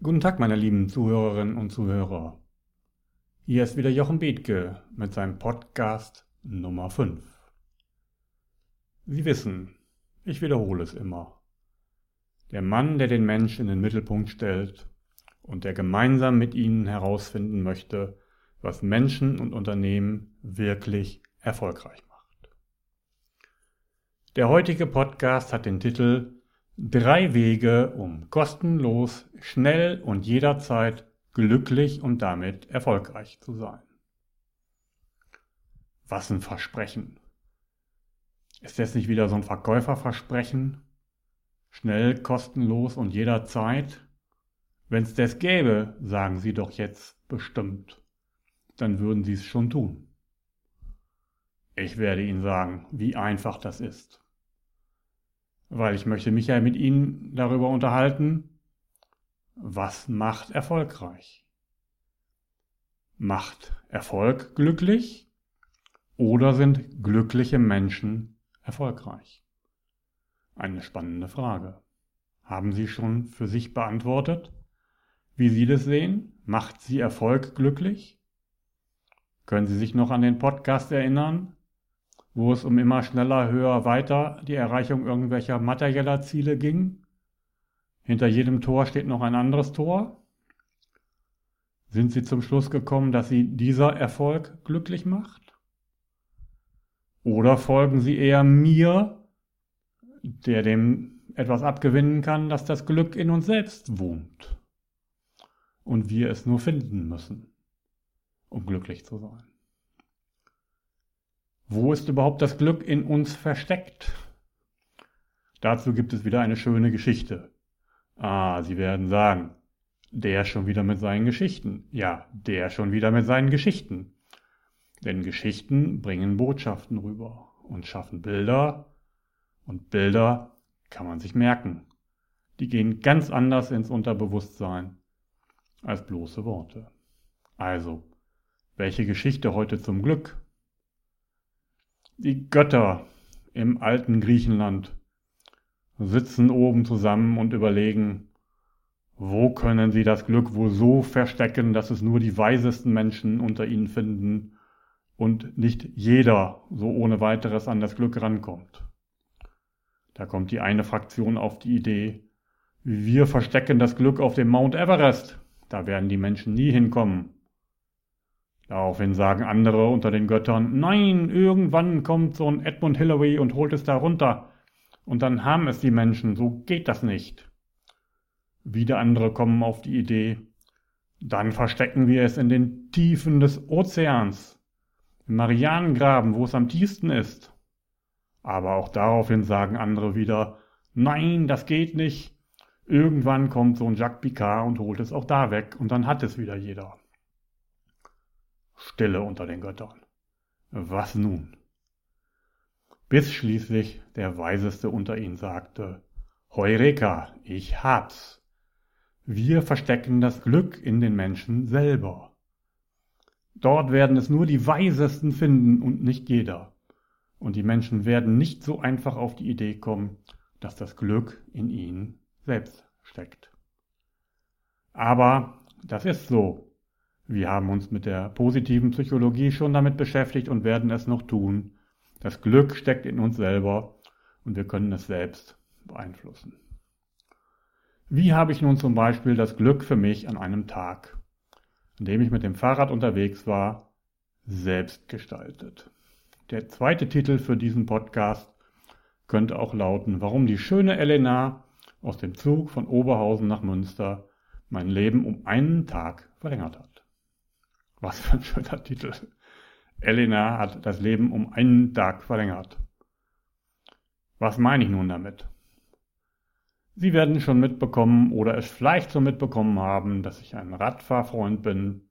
Guten Tag, meine lieben Zuhörerinnen und Zuhörer. Hier ist wieder Jochen Bethke mit seinem Podcast Nummer 5. Sie wissen, ich wiederhole es immer. Der Mann, der den Mensch in den Mittelpunkt stellt und der gemeinsam mit ihnen herausfinden möchte, was Menschen und Unternehmen wirklich erfolgreich macht. Der heutige Podcast hat den Titel Drei Wege, um kostenlos, schnell und jederzeit glücklich und damit erfolgreich zu sein. Was ein Versprechen. Ist das nicht wieder so ein Verkäuferversprechen? Schnell, kostenlos und jederzeit? Wenn's das gäbe, sagen Sie doch jetzt bestimmt, dann würden Sie es schon tun. Ich werde Ihnen sagen, wie einfach das ist weil ich möchte mich ja mit Ihnen darüber unterhalten, was macht erfolgreich? Macht Erfolg glücklich oder sind glückliche Menschen erfolgreich? Eine spannende Frage. Haben Sie schon für sich beantwortet, wie Sie das sehen? Macht Sie Erfolg glücklich? Können Sie sich noch an den Podcast erinnern, wo es um immer schneller, höher, weiter die Erreichung irgendwelcher materieller Ziele ging. Hinter jedem Tor steht noch ein anderes Tor. Sind Sie zum Schluss gekommen, dass Sie dieser Erfolg glücklich macht? Oder folgen Sie eher mir, der dem etwas abgewinnen kann, dass das Glück in uns selbst wohnt und wir es nur finden müssen, um glücklich zu sein? Wo ist überhaupt das Glück in uns versteckt? Dazu gibt es wieder eine schöne Geschichte. Ah, Sie werden sagen, der schon wieder mit seinen Geschichten. Ja, der schon wieder mit seinen Geschichten. Denn Geschichten bringen Botschaften rüber und schaffen Bilder. Und Bilder kann man sich merken. Die gehen ganz anders ins Unterbewusstsein als bloße Worte. Also, welche Geschichte heute zum Glück? Die Götter im alten Griechenland sitzen oben zusammen und überlegen, wo können sie das Glück wohl so verstecken, dass es nur die weisesten Menschen unter ihnen finden und nicht jeder so ohne weiteres an das Glück rankommt. Da kommt die eine Fraktion auf die Idee, wir verstecken das Glück auf dem Mount Everest, da werden die Menschen nie hinkommen. Daraufhin sagen andere unter den Göttern, nein, irgendwann kommt so ein Edmund Hillary und holt es da runter. Und dann haben es die Menschen, so geht das nicht. Wieder andere kommen auf die Idee, dann verstecken wir es in den Tiefen des Ozeans, im Marianengraben, wo es am tiefsten ist. Aber auch daraufhin sagen andere wieder, nein, das geht nicht. Irgendwann kommt so ein Jacques Picard und holt es auch da weg und dann hat es wieder jeder. Stille unter den Göttern. Was nun? Bis schließlich der Weiseste unter ihnen sagte, Heureka, ich hab's. Wir verstecken das Glück in den Menschen selber. Dort werden es nur die Weisesten finden und nicht jeder. Und die Menschen werden nicht so einfach auf die Idee kommen, dass das Glück in ihnen selbst steckt. Aber das ist so. Wir haben uns mit der positiven Psychologie schon damit beschäftigt und werden es noch tun. Das Glück steckt in uns selber und wir können es selbst beeinflussen. Wie habe ich nun zum Beispiel das Glück für mich an einem Tag, an dem ich mit dem Fahrrad unterwegs war, selbst gestaltet? Der zweite Titel für diesen Podcast könnte auch lauten, warum die schöne Elena aus dem Zug von Oberhausen nach Münster mein Leben um einen Tag verlängert hat. Was für ein schöner Titel. Elena hat das Leben um einen Tag verlängert. Was meine ich nun damit? Sie werden schon mitbekommen oder es vielleicht schon mitbekommen haben, dass ich ein Radfahrfreund bin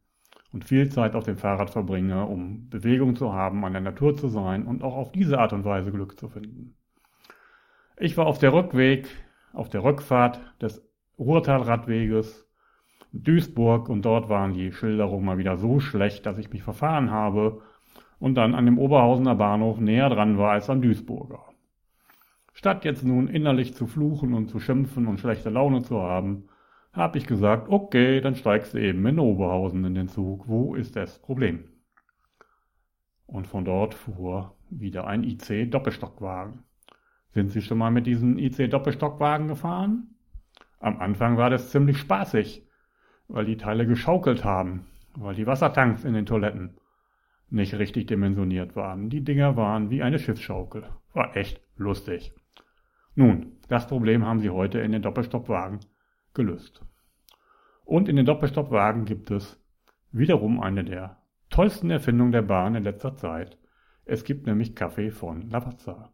und viel Zeit auf dem Fahrrad verbringe, um Bewegung zu haben, an der Natur zu sein und auch auf diese Art und Weise Glück zu finden. Ich war auf der Rückweg, auf der Rückfahrt des Ruhrtalradweges Duisburg und dort waren die Schilderungen mal wieder so schlecht, dass ich mich verfahren habe und dann an dem Oberhausener Bahnhof näher dran war als am Duisburger. Statt jetzt nun innerlich zu fluchen und zu schimpfen und schlechte Laune zu haben, habe ich gesagt, okay, dann steigst du eben in Oberhausen in den Zug. Wo ist das Problem? Und von dort fuhr wieder ein IC-Doppelstockwagen. Sind Sie schon mal mit diesem IC-Doppelstockwagen gefahren? Am Anfang war das ziemlich spaßig, weil die Teile geschaukelt haben, weil die Wassertanks in den Toiletten nicht richtig dimensioniert waren. Die Dinger waren wie eine Schiffsschaukel. War echt lustig. Nun, das Problem haben sie heute in den Doppelstockwagen gelöst. Und in den Doppelstockwagen gibt es wiederum eine der tollsten Erfindungen der Bahn in letzter Zeit. Es gibt nämlich Kaffee von Lavazza.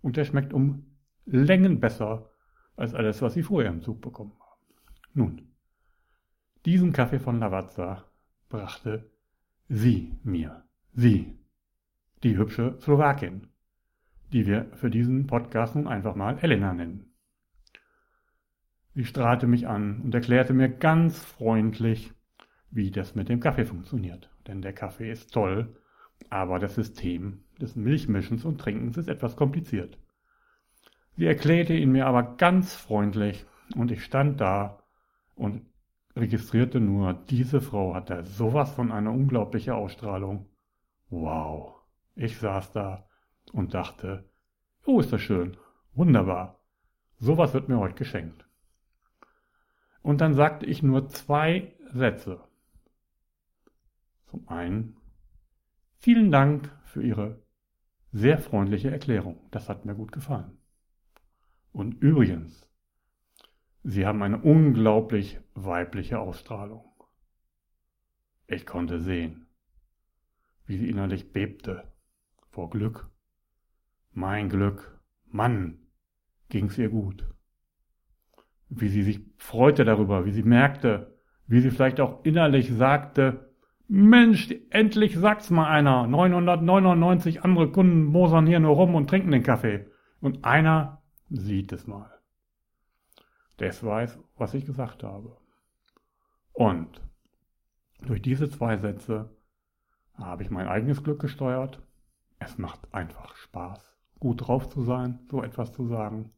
Und der schmeckt um Längen besser als alles, was sie vorher im Zug bekommen haben. Nun, diesen Kaffee von Lavazza brachte sie mir. Sie, die hübsche Slowakin, die wir für diesen Podcast nun einfach mal Elena nennen. Sie strahlte mich an und erklärte mir ganz freundlich, wie das mit dem Kaffee funktioniert. Denn der Kaffee ist toll, aber das System des Milchmischens und Trinkens ist etwas kompliziert. Sie erklärte ihn mir aber ganz freundlich und ich stand da und registrierte nur, diese Frau hat da sowas von einer unglaubliche Ausstrahlung. Wow. Ich saß da und dachte, oh, ist das schön. Wunderbar. Sowas wird mir heute geschenkt. Und dann sagte ich nur zwei Sätze. Zum einen, vielen Dank für Ihre sehr freundliche Erklärung. Das hat mir gut gefallen. Und übrigens, Sie haben eine unglaublich weibliche Ausstrahlung. Ich konnte sehen, wie sie innerlich bebte vor Glück. Mein Glück, Mann, ging's ihr gut. Wie sie sich freute darüber, wie sie merkte, wie sie vielleicht auch innerlich sagte, Mensch, endlich sagt's mal einer, 999 andere Kunden mosern hier nur rum und trinken den Kaffee. Und einer sieht es mal. Das weiß, was ich gesagt habe. Und durch diese zwei Sätze habe ich mein eigenes Glück gesteuert. Es macht einfach Spaß, gut drauf zu sein, so etwas zu sagen.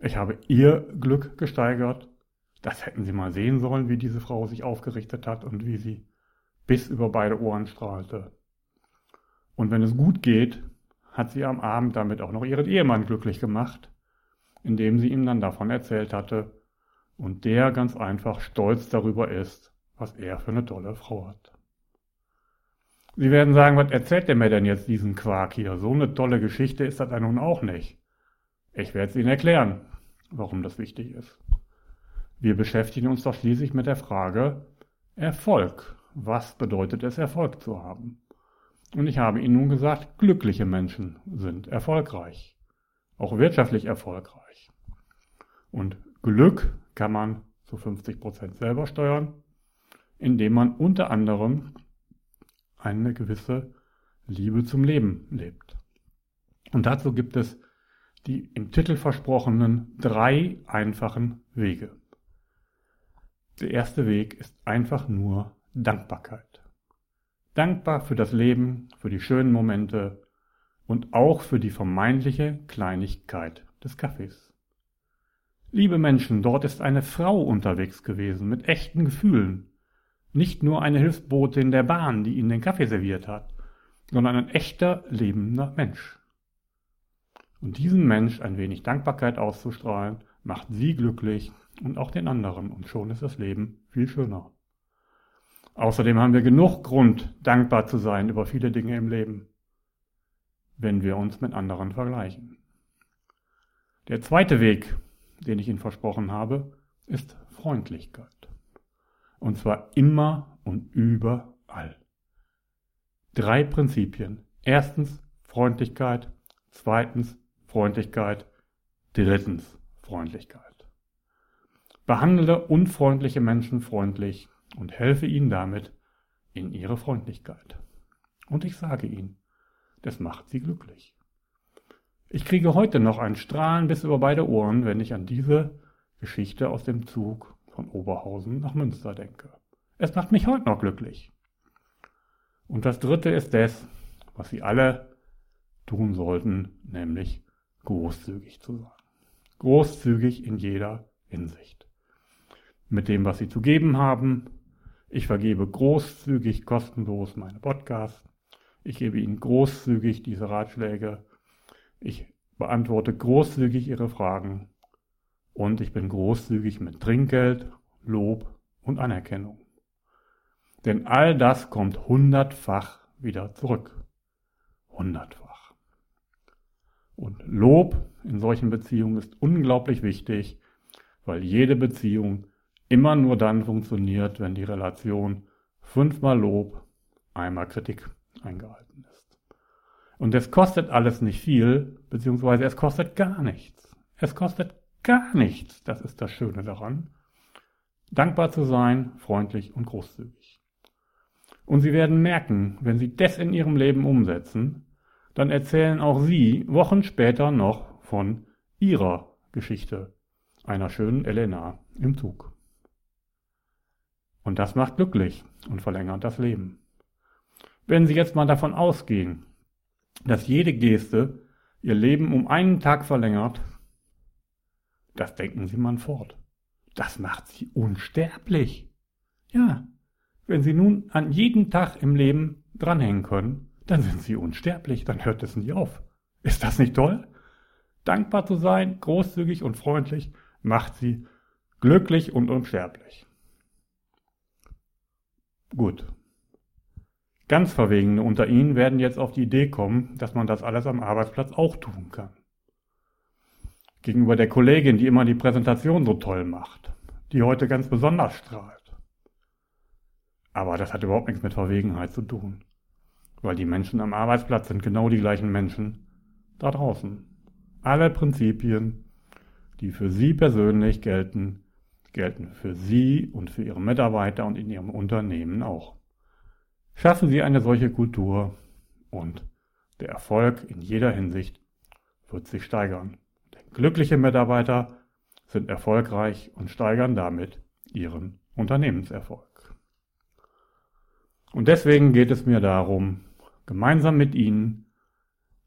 Ich habe ihr Glück gesteigert. Das hätten Sie mal sehen sollen, wie diese Frau sich aufgerichtet hat und wie sie bis über beide Ohren strahlte. Und wenn es gut geht, hat sie am Abend damit auch noch ihren Ehemann glücklich gemacht, indem sie ihm dann davon erzählt hatte und der ganz einfach stolz darüber ist, was er für eine tolle Frau hat. Sie werden sagen, was erzählt der mir denn jetzt diesen Quark hier? So eine tolle Geschichte ist das ja nun auch nicht. Ich werde es Ihnen erklären, warum das wichtig ist. Wir beschäftigen uns doch schließlich mit der Frage Erfolg. Was bedeutet es, Erfolg zu haben? Und ich habe Ihnen nun gesagt, glückliche Menschen sind erfolgreich, auch wirtschaftlich erfolgreich. Und Glück kann man zu 50 Prozent selber steuern, indem man unter anderem eine gewisse Liebe zum Leben lebt. Und dazu gibt es die im Titel versprochenen drei einfachen Wege. Der erste Weg ist einfach nur Dankbarkeit. Dankbar für das Leben, für die schönen Momente und auch für die vermeintliche Kleinigkeit des Kaffees. Liebe Menschen, dort ist eine Frau unterwegs gewesen mit echten Gefühlen, nicht nur eine Hilfsbotin der Bahn, die ihnen den Kaffee serviert hat, sondern ein echter lebender Mensch. Und diesem Mensch ein wenig Dankbarkeit auszustrahlen, macht sie glücklich und auch den anderen und schon ist das Leben viel schöner. Außerdem haben wir genug Grund, dankbar zu sein über viele Dinge im Leben, wenn wir uns mit anderen vergleichen. Der zweite Weg, den ich Ihnen versprochen habe, ist Freundlichkeit. Und zwar immer und überall. Drei Prinzipien. Erstens Freundlichkeit. Zweitens Freundlichkeit. Drittens Freundlichkeit. Behandle unfreundliche Menschen freundlich und helfe ihnen damit in ihre Freundlichkeit. Und ich sage ihnen, das macht sie glücklich. Ich kriege heute noch ein Strahlen bis über beide Ohren, wenn ich an diese Geschichte aus dem Zug von Oberhausen nach Münster denke. Es macht mich heute noch glücklich. Und das dritte ist das, was Sie alle tun sollten, nämlich großzügig zu sein. Großzügig in jeder Hinsicht. mit dem, was Sie zu geben haben. Ich vergebe großzügig kostenlos meine Podcasts. Ich gebe Ihnen großzügig diese Ratschläge. Ich beantworte großzügig Ihre Fragen. Und ich bin großzügig mit Trinkgeld, Lob und Anerkennung. Denn all das kommt hundertfach wieder zurück. Hundertfach. Und Lob in solchen Beziehungen ist unglaublich wichtig, weil jede Beziehung immer nur dann funktioniert, wenn die Relation fünfmal Lob, einmal Kritik eingehalten ist. Und es kostet alles nicht viel, beziehungsweise es kostet gar nichts. Es kostet gar nichts. Das ist das Schöne daran. Dankbar zu sein, freundlich und großzügig. Und Sie werden merken, wenn Sie das in Ihrem Leben umsetzen, dann erzählen auch Sie Wochen später noch von Ihrer Geschichte einer schönen Elena im Zug. Und das macht glücklich und verlängert das Leben. Wenn Sie jetzt mal davon ausgehen, dass jede Geste Ihr Leben um einen Tag verlängert, das denken Sie mal fort. Das macht Sie unsterblich. Ja, wenn Sie nun an jeden Tag im Leben dranhängen können, dann sind Sie unsterblich, dann hört es nie auf. Ist das nicht toll? Dankbar zu sein, großzügig und freundlich, macht Sie glücklich und unsterblich. Gut, Ganz Verwegene unter Ihnen werden jetzt auf die Idee kommen, dass man das alles am Arbeitsplatz auch tun kann. Gegenüber der Kollegin, die immer die Präsentation so toll macht, die heute ganz besonders strahlt. Aber das hat überhaupt nichts mit Verwegenheit zu tun, weil die Menschen am Arbeitsplatz sind genau die gleichen Menschen da draußen. Alle Prinzipien, die für Sie persönlich gelten, gelten für Sie und für Ihre Mitarbeiter und in Ihrem Unternehmen auch. Schaffen Sie eine solche Kultur und der Erfolg in jeder Hinsicht wird sich steigern. Denn glückliche Mitarbeiter sind erfolgreich und steigern damit ihren Unternehmenserfolg. Und deswegen geht es mir darum, gemeinsam mit Ihnen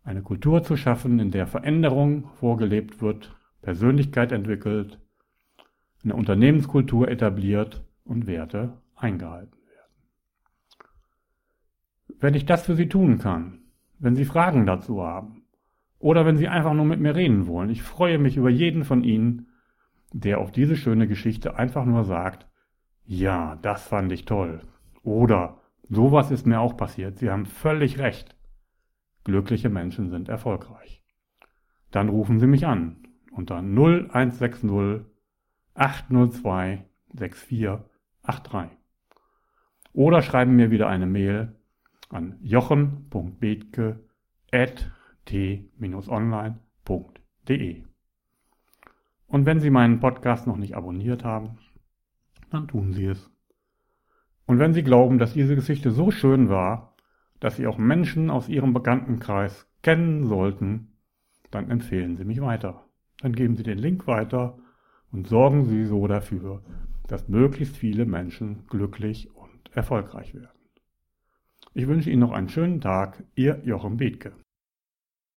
eine Kultur zu schaffen, in der Veränderung vorgelebt wird, Persönlichkeit entwickelt, eine Unternehmenskultur etabliert und Werte eingehalten. Wenn ich das für Sie tun kann, wenn Sie Fragen dazu haben oder wenn Sie einfach nur mit mir reden wollen, ich freue mich über jeden von Ihnen, der auf diese schöne Geschichte einfach nur sagt, ja, das fand ich toll. Oder sowas ist mir auch passiert. Sie haben völlig recht. Glückliche Menschen sind erfolgreich. Dann rufen Sie mich an unter 0160 802 6483. Oder schreiben mir wieder eine Mail an jochen.bethke.t-online.de. Und wenn Sie meinen Podcast noch nicht abonniert haben, dann tun Sie es. Und wenn Sie glauben, dass diese Geschichte so schön war, dass Sie auch Menschen aus Ihrem Bekanntenkreis kennen sollten, dann empfehlen Sie mich weiter. Dann geben Sie den Link weiter und sorgen Sie so dafür, dass möglichst viele Menschen glücklich und erfolgreich werden. Ich wünsche Ihnen noch einen schönen Tag, Ihr Jochen Bethke.